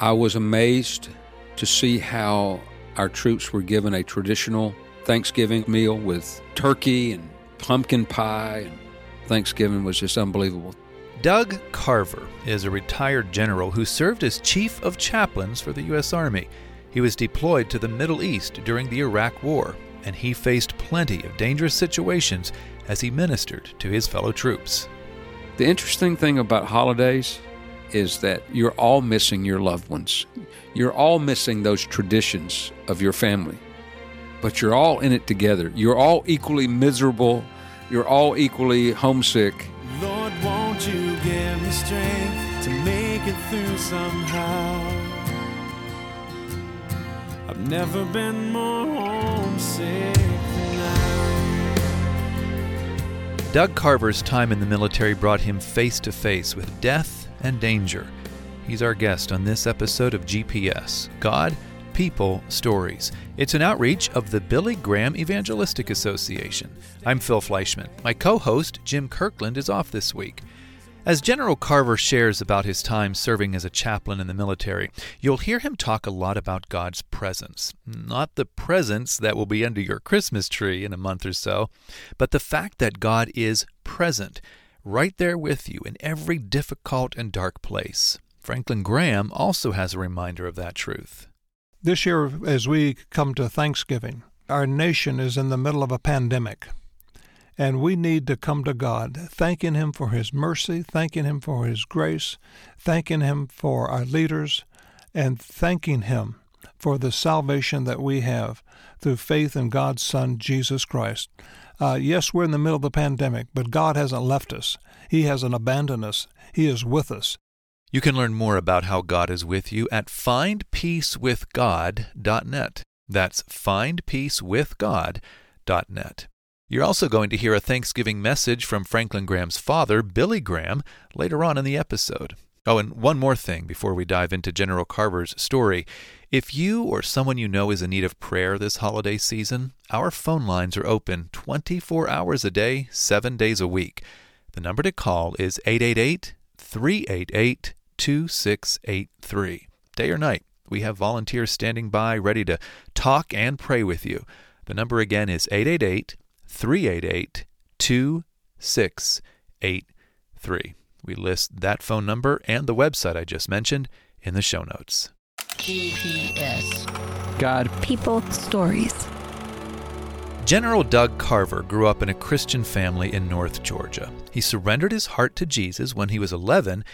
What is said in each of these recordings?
I was amazed to see how our troops were given a traditional Thanksgiving meal with turkey and pumpkin pie. And Thanksgiving was just unbelievable. Doug Carver is a retired general who served as chief of chaplains for the U.S. Army. He was deployed to the Middle East during the Iraq War, and he faced plenty of dangerous situations as he ministered to his fellow troops. The interesting thing about holidays is that you're all missing your loved ones. You're all missing those traditions of your family. But you're all in it together. You're all equally miserable. You're all equally homesick. Lord, won't you give me strength to make it through somehow? I've never been more homesick than now. Doug Carver's time in the military brought him face to face with death and danger. He's our guest on this episode of GPS God, People, Stories. It's an outreach of the Billy Graham Evangelistic Association. I'm Phil Fleischman. My co host, Jim Kirkland, is off this week. As General Carver shares about his time serving as a chaplain in the military, you'll hear him talk a lot about God's presence. Not the presents that will be under your Christmas tree in a month or so, but the fact that God is present, right there with you in every difficult and dark place. Franklin Graham also has a reminder of that truth. This year, as we come to Thanksgiving, our nation is in the middle of a pandemic. And we need to come to God, thanking Him for His mercy, thanking Him for His grace, thanking Him for our leaders, and thanking Him for the salvation that we have through faith in God's Son, Jesus Christ. Uh, yes, we're in the middle of the pandemic, but God hasn't left us. He hasn't abandoned us. He is with us. You can learn more about how God is with you at findpeacewithgod.net. That's findpeacewithgod.net. You're also going to hear a Thanksgiving message from Franklin Graham's father, Billy Graham, later on in the episode. Oh, and one more thing before we dive into General Carver's story. If you or someone you know is in need of prayer this holiday season, our phone lines are open 24 hours a day, 7 days a week. The number to call is 888 388 2683. Day or night, we have volunteers standing by ready to talk and pray with you. The number again is 888 388 2683. We list that phone number and the website I just mentioned in the show notes. GPS. God, People, stories. General Doug Carver grew up in a Christian family in North Georgia. He surrendered his heart to Jesus when he was 11,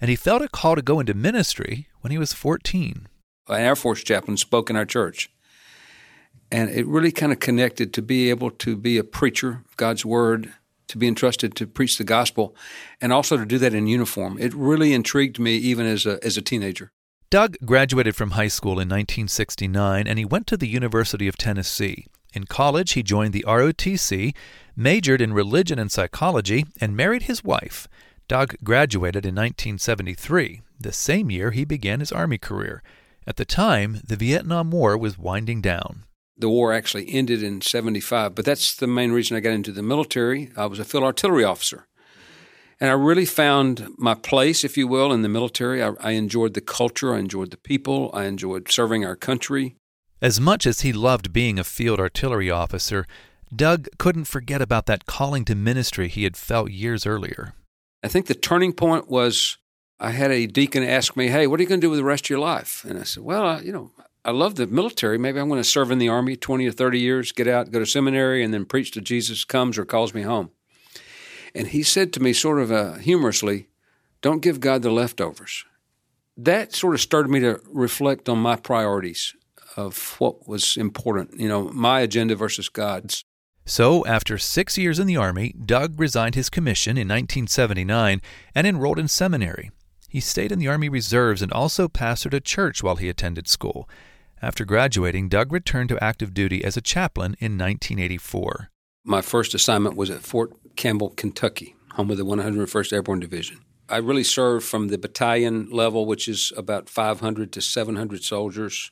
and he felt a call to go into ministry when he was 14. an Air Force chaplain spoke in our church. And it really kind of connected to be able to be a preacher of God's word, to be entrusted to preach the gospel, and also to do that in uniform. It really intrigued me even as a, as a teenager. Doug graduated from high school in 1969 and he went to the University of Tennessee. In college, he joined the ROTC, majored in religion and psychology, and married his wife. Doug graduated in 1973, the same year he began his Army career. At the time, the Vietnam War was winding down. The war actually ended in 75, but that's the main reason I got into the military. I was a field artillery officer. And I really found my place, if you will, in the military. I, I enjoyed the culture, I enjoyed the people, I enjoyed serving our country. As much as he loved being a field artillery officer, Doug couldn't forget about that calling to ministry he had felt years earlier. I think the turning point was I had a deacon ask me, Hey, what are you going to do with the rest of your life? And I said, Well, I, you know, I love the military. Maybe I'm going to serve in the Army 20 or 30 years, get out, go to seminary, and then preach till Jesus comes or calls me home. And he said to me, sort of uh, humorously, Don't give God the leftovers. That sort of started me to reflect on my priorities of what was important, you know, my agenda versus God's. So, after six years in the Army, Doug resigned his commission in 1979 and enrolled in seminary. He stayed in the Army Reserves and also pastored a church while he attended school. After graduating, Doug returned to active duty as a chaplain in 1984. My first assignment was at Fort Campbell, Kentucky, home of the 101st Airborne Division. I really served from the battalion level, which is about 500 to 700 soldiers,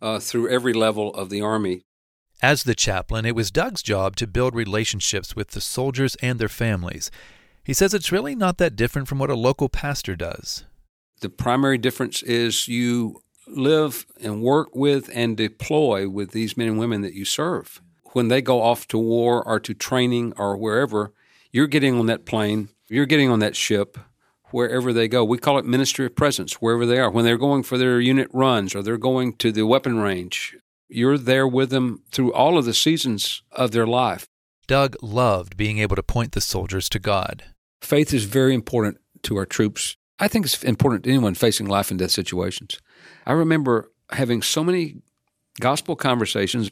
uh, through every level of the Army. As the chaplain, it was Doug's job to build relationships with the soldiers and their families. He says it's really not that different from what a local pastor does. The primary difference is you live and work with and deploy with these men and women that you serve. When they go off to war or to training or wherever, you're getting on that plane, you're getting on that ship wherever they go. We call it ministry of presence, wherever they are. When they're going for their unit runs or they're going to the weapon range, you're there with them through all of the seasons of their life. Doug loved being able to point the soldiers to God. Faith is very important to our troops. I think it's important to anyone facing life and death situations. I remember having so many gospel conversations.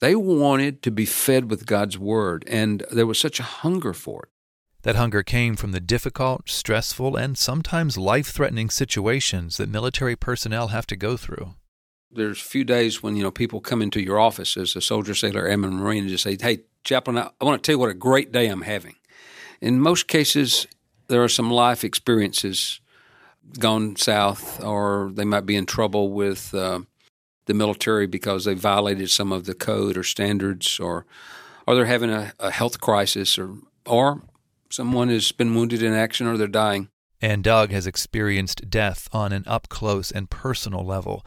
They wanted to be fed with God's word, and there was such a hunger for it. That hunger came from the difficult, stressful, and sometimes life threatening situations that military personnel have to go through. There's a few days when you know people come into your office as a soldier, sailor, airman, marine, and just say, "Hey, chaplain, I, I want to tell you what a great day I'm having." In most cases, there are some life experiences gone south, or they might be in trouble with uh, the military because they violated some of the code or standards, or or they're having a, a health crisis, or or someone has been wounded in action, or they're dying. And Doug has experienced death on an up close and personal level.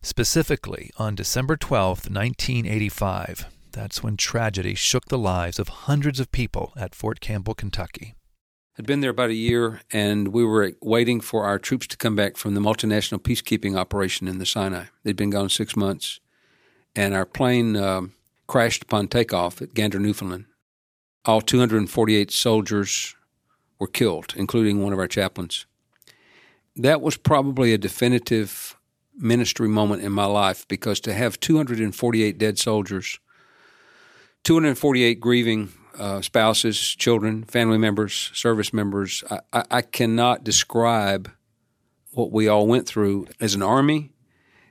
Specifically, on December 12, 1985, that's when tragedy shook the lives of hundreds of people at Fort Campbell, Kentucky. I'd been there about a year, and we were waiting for our troops to come back from the multinational peacekeeping operation in the Sinai. They'd been gone six months, and our plane uh, crashed upon takeoff at Gander, Newfoundland. All 248 soldiers were killed, including one of our chaplains. That was probably a definitive ministry moment in my life because to have 248 dead soldiers, 248 grieving uh, spouses, children, family members, service members, I, I, I cannot describe what we all went through as an army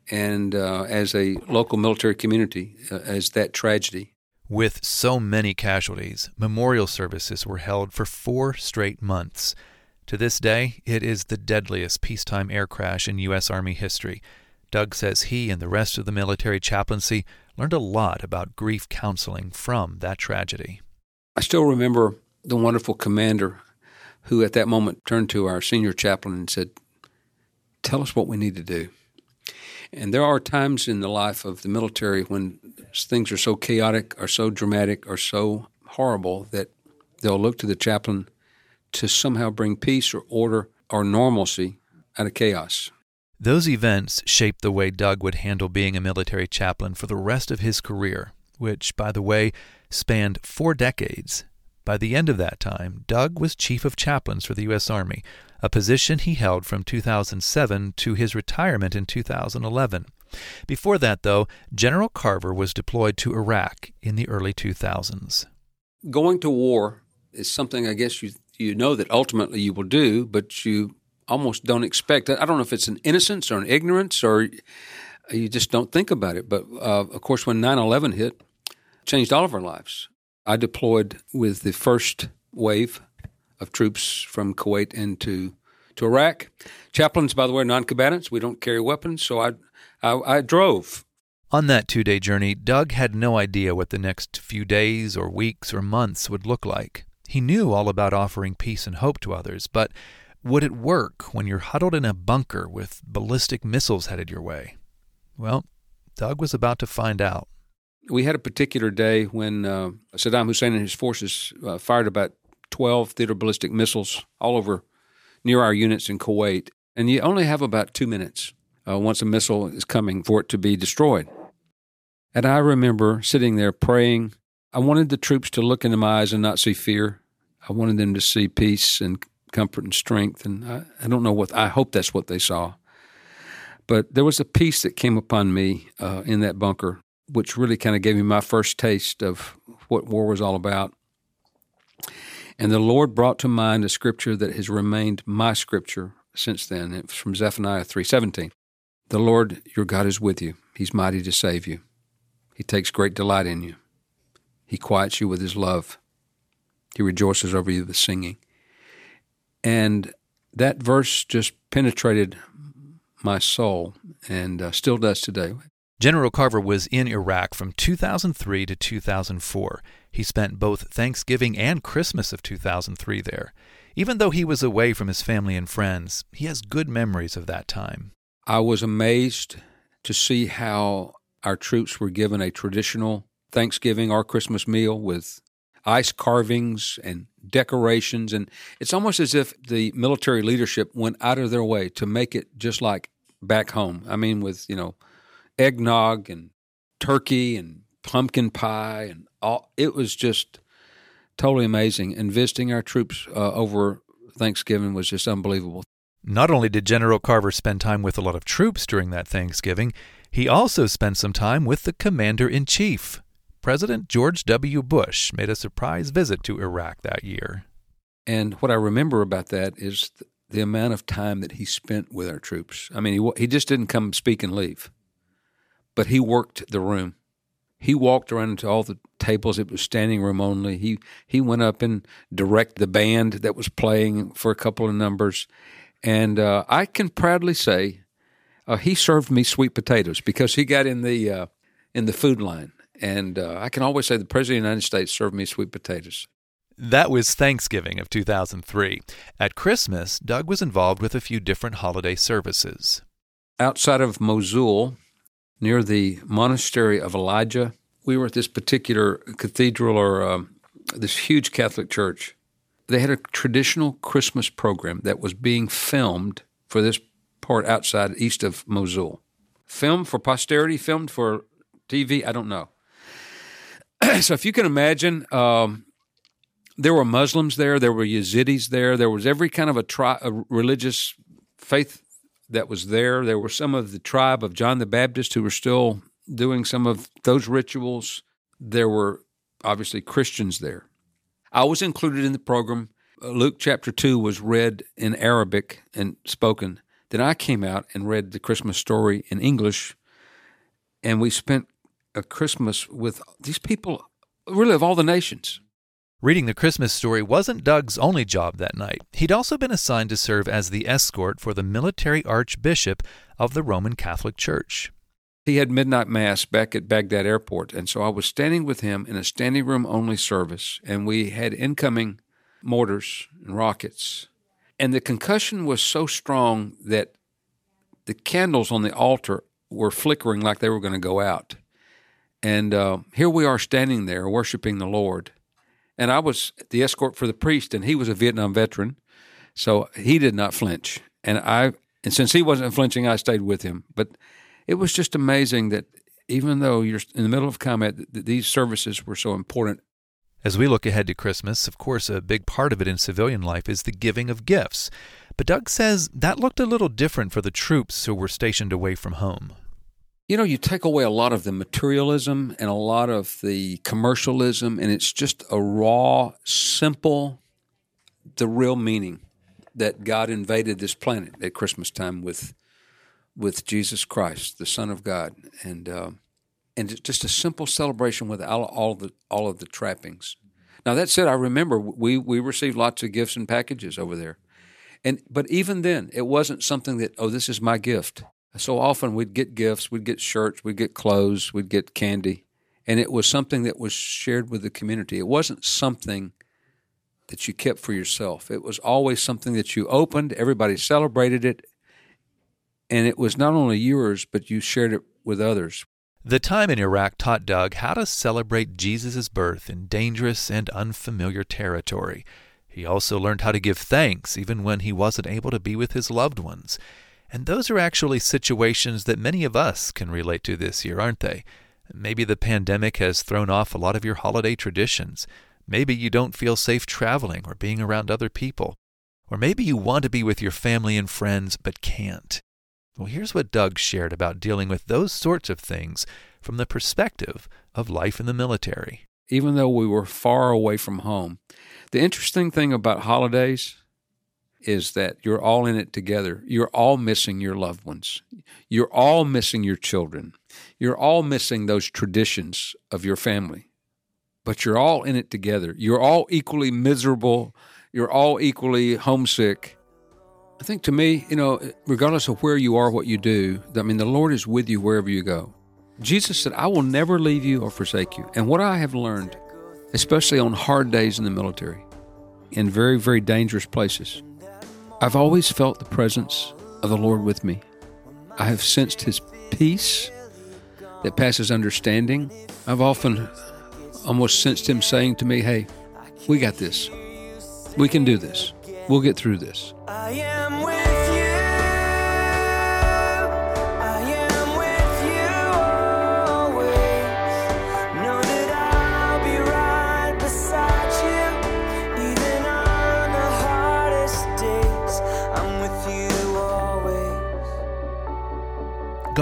and uh, as a local military community uh, as that tragedy. With so many casualties, memorial services were held for four straight months. To this day, it is the deadliest peacetime air crash in U.S. Army history. Doug says he and the rest of the military chaplaincy learned a lot about grief counseling from that tragedy. I still remember the wonderful commander who, at that moment, turned to our senior chaplain and said, Tell us what we need to do. And there are times in the life of the military when things are so chaotic or so dramatic or so horrible that they'll look to the chaplain to somehow bring peace or order or normalcy out of chaos. Those events shaped the way Doug would handle being a military chaplain for the rest of his career, which, by the way, spanned four decades. By the end of that time, Doug was Chief of Chaplains for the U.S. Army, a position he held from 2007 to his retirement in 2011. Before that, though, General Carver was deployed to Iraq in the early 2000s. Going to war is something I guess you you know that ultimately you will do, but you almost don't expect it. I don't know if it's an innocence or an ignorance or you just don't think about it. But uh, of course, when 9 11 hit, changed all of our lives. I deployed with the first wave of troops from Kuwait into to Iraq. Chaplains, by the way, non-combatants. We don't carry weapons, so I, I, I drove. On that two-day journey, Doug had no idea what the next few days or weeks or months would look like. He knew all about offering peace and hope to others, but would it work when you're huddled in a bunker with ballistic missiles headed your way? Well, Doug was about to find out. We had a particular day when uh, Saddam Hussein and his forces uh, fired about 12 theater ballistic missiles all over near our units in Kuwait. And you only have about two minutes uh, once a missile is coming for it to be destroyed. And I remember sitting there praying. I wanted the troops to look into my eyes and not see fear. I wanted them to see peace and comfort and strength. And I, I don't know what, I hope that's what they saw. But there was a peace that came upon me uh, in that bunker, which really kind of gave me my first taste of what war was all about. And the Lord brought to mind a scripture that has remained my scripture since then. It's from Zephaniah 3:17. The Lord your God is with you. He's mighty to save you. He takes great delight in you. He quiets you with his love. He rejoices over you with singing. And that verse just penetrated my soul and uh, still does today. General Carver was in Iraq from 2003 to 2004. He spent both Thanksgiving and Christmas of 2003 there. Even though he was away from his family and friends, he has good memories of that time. I was amazed to see how our troops were given a traditional Thanksgiving or Christmas meal with ice carvings and decorations. And it's almost as if the military leadership went out of their way to make it just like back home. I mean, with, you know, eggnog and turkey and pumpkin pie and all. It was just totally amazing. And visiting our troops uh, over Thanksgiving was just unbelievable. Not only did General Carver spend time with a lot of troops during that Thanksgiving, he also spent some time with the commander in chief. President George W. Bush made a surprise visit to Iraq that year. And what I remember about that is the amount of time that he spent with our troops. I mean, he, he just didn't come speak and leave, but he worked the room. He walked around to all the tables. It was standing room only. He he went up and directed the band that was playing for a couple of numbers, and uh, I can proudly say uh, he served me sweet potatoes because he got in the uh, in the food line, and uh, I can always say the president of the United States served me sweet potatoes. That was Thanksgiving of 2003. At Christmas, Doug was involved with a few different holiday services. Outside of Mosul, near the monastery of Elijah. We were at this particular cathedral or um, this huge Catholic church. They had a traditional Christmas program that was being filmed for this part outside east of Mosul. Filmed for posterity, filmed for TV, I don't know. so if you can imagine, um, there were Muslims there, there were Yazidis there, there was every kind of a, tri- a religious faith that was there. There were some of the tribe of John the Baptist who were still doing some of those rituals. There were obviously Christians there. I was included in the program. Luke chapter 2 was read in Arabic and spoken. Then I came out and read the Christmas story in English, and we spent a Christmas with these people, really of all the nations. Reading the Christmas story wasn't Doug's only job that night. He'd also been assigned to serve as the escort for the military archbishop of the Roman Catholic Church. He had midnight mass back at Baghdad airport, and so I was standing with him in a standing room only service, and we had incoming mortars and rockets. And the concussion was so strong that the candles on the altar were flickering like they were going to go out. And uh, here we are standing there worshiping the Lord and I was the escort for the priest, and he was a Vietnam veteran, so he did not flinch. And I, and since he wasn't flinching, I stayed with him. But it was just amazing that even though you're in the middle of combat, these services were so important. As we look ahead to Christmas, of course, a big part of it in civilian life is the giving of gifts. But Doug says that looked a little different for the troops who were stationed away from home you know, you take away a lot of the materialism and a lot of the commercialism, and it's just a raw, simple, the real meaning that God invaded this planet at Christmas time with with Jesus Christ, the Son of God, and uh, and just a simple celebration with all, all the all of the trappings. Now that said, I remember we we received lots of gifts and packages over there, and but even then, it wasn't something that oh, this is my gift. So often we'd get gifts, we'd get shirts, we'd get clothes, we'd get candy, and it was something that was shared with the community. It wasn't something that you kept for yourself. It was always something that you opened, everybody celebrated it, and it was not only yours, but you shared it with others. The time in Iraq taught Doug how to celebrate Jesus' birth in dangerous and unfamiliar territory. He also learned how to give thanks even when he wasn't able to be with his loved ones. And those are actually situations that many of us can relate to this year, aren't they? Maybe the pandemic has thrown off a lot of your holiday traditions. Maybe you don't feel safe traveling or being around other people. Or maybe you want to be with your family and friends but can't. Well, here's what Doug shared about dealing with those sorts of things from the perspective of life in the military. Even though we were far away from home, the interesting thing about holidays is that you're all in it together. You're all missing your loved ones. You're all missing your children. You're all missing those traditions of your family. But you're all in it together. You're all equally miserable. You're all equally homesick. I think to me, you know, regardless of where you are, what you do, I mean, the Lord is with you wherever you go. Jesus said, I will never leave you or forsake you. And what I have learned, especially on hard days in the military, in very, very dangerous places. I've always felt the presence of the Lord with me. I have sensed His peace that passes understanding. I've often almost sensed Him saying to me, Hey, we got this. We can do this. We'll get through this.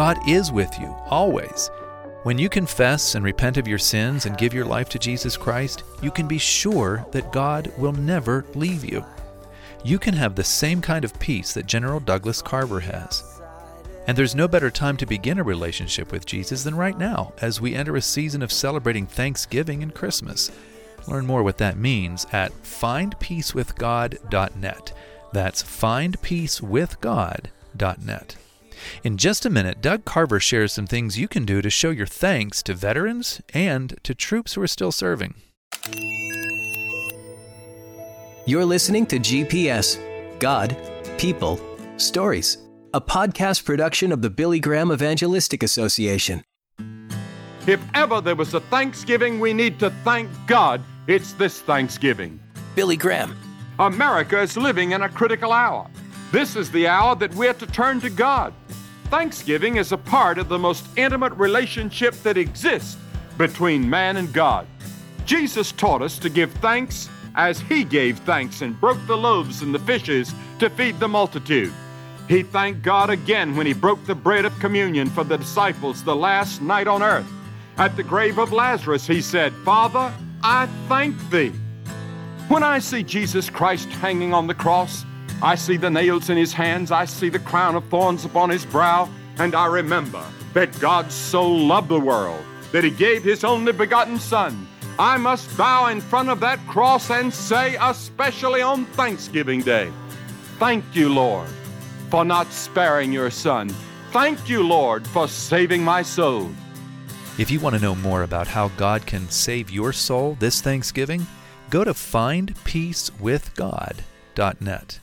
God is with you always. When you confess and repent of your sins and give your life to Jesus Christ, you can be sure that God will never leave you. You can have the same kind of peace that General Douglas Carver has. And there's no better time to begin a relationship with Jesus than right now, as we enter a season of celebrating Thanksgiving and Christmas. Learn more what that means at findpeacewithgod.net. That's findpeacewithgod.net. In just a minute, Doug Carver shares some things you can do to show your thanks to veterans and to troops who are still serving. You're listening to GPS God, People, Stories, a podcast production of the Billy Graham Evangelistic Association. If ever there was a Thanksgiving we need to thank God, it's this Thanksgiving. Billy Graham. America is living in a critical hour. This is the hour that we're to turn to God. Thanksgiving is a part of the most intimate relationship that exists between man and God. Jesus taught us to give thanks as he gave thanks and broke the loaves and the fishes to feed the multitude. He thanked God again when he broke the bread of communion for the disciples the last night on earth. At the grave of Lazarus, he said, Father, I thank thee. When I see Jesus Christ hanging on the cross, I see the nails in his hands, I see the crown of thorns upon his brow, and I remember that God so loved the world that he gave his only begotten Son. I must bow in front of that cross and say, especially on Thanksgiving Day, Thank you, Lord, for not sparing your Son. Thank you, Lord, for saving my soul. If you want to know more about how God can save your soul this Thanksgiving, go to findpeacewithgod.net.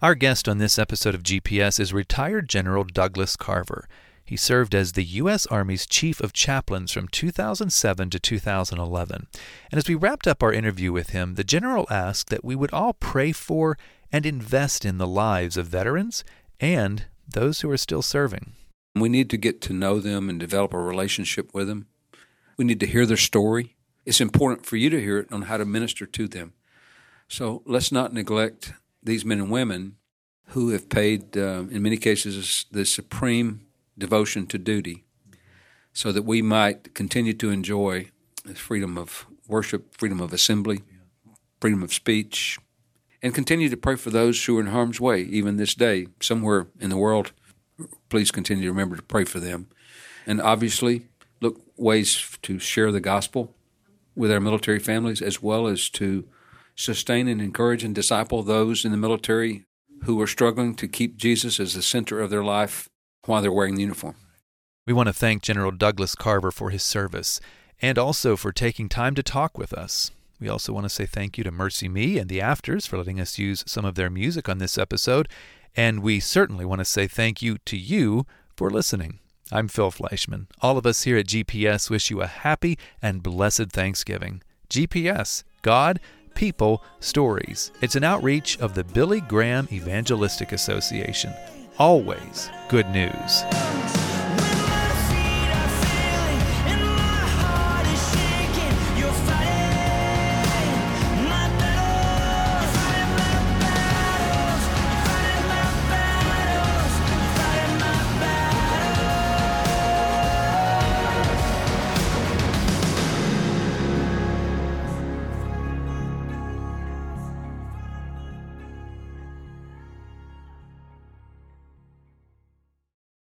Our guest on this episode of GPS is retired General Douglas Carver. He served as the U.S. Army's Chief of Chaplains from 2007 to 2011. And as we wrapped up our interview with him, the General asked that we would all pray for and invest in the lives of veterans and those who are still serving. We need to get to know them and develop a relationship with them. We need to hear their story. It's important for you to hear it on how to minister to them. So let's not neglect these men and women who have paid, uh, in many cases, the supreme devotion to duty so that we might continue to enjoy freedom of worship, freedom of assembly, freedom of speech, and continue to pray for those who are in harm's way, even this day, somewhere in the world. Please continue to remember to pray for them. And obviously, look ways to share the gospel with our military families as well as to sustain and encourage and disciple those in the military who are struggling to keep Jesus as the center of their life while they're wearing the uniform. We want to thank General Douglas Carver for his service and also for taking time to talk with us. We also want to say thank you to MercyMe and the Afters for letting us use some of their music on this episode. And we certainly want to say thank you to you for listening. I'm Phil Fleischman. All of us here at GPS wish you a happy and blessed Thanksgiving. GPS, God, People, Stories. It's an outreach of the Billy Graham Evangelistic Association. Always good news.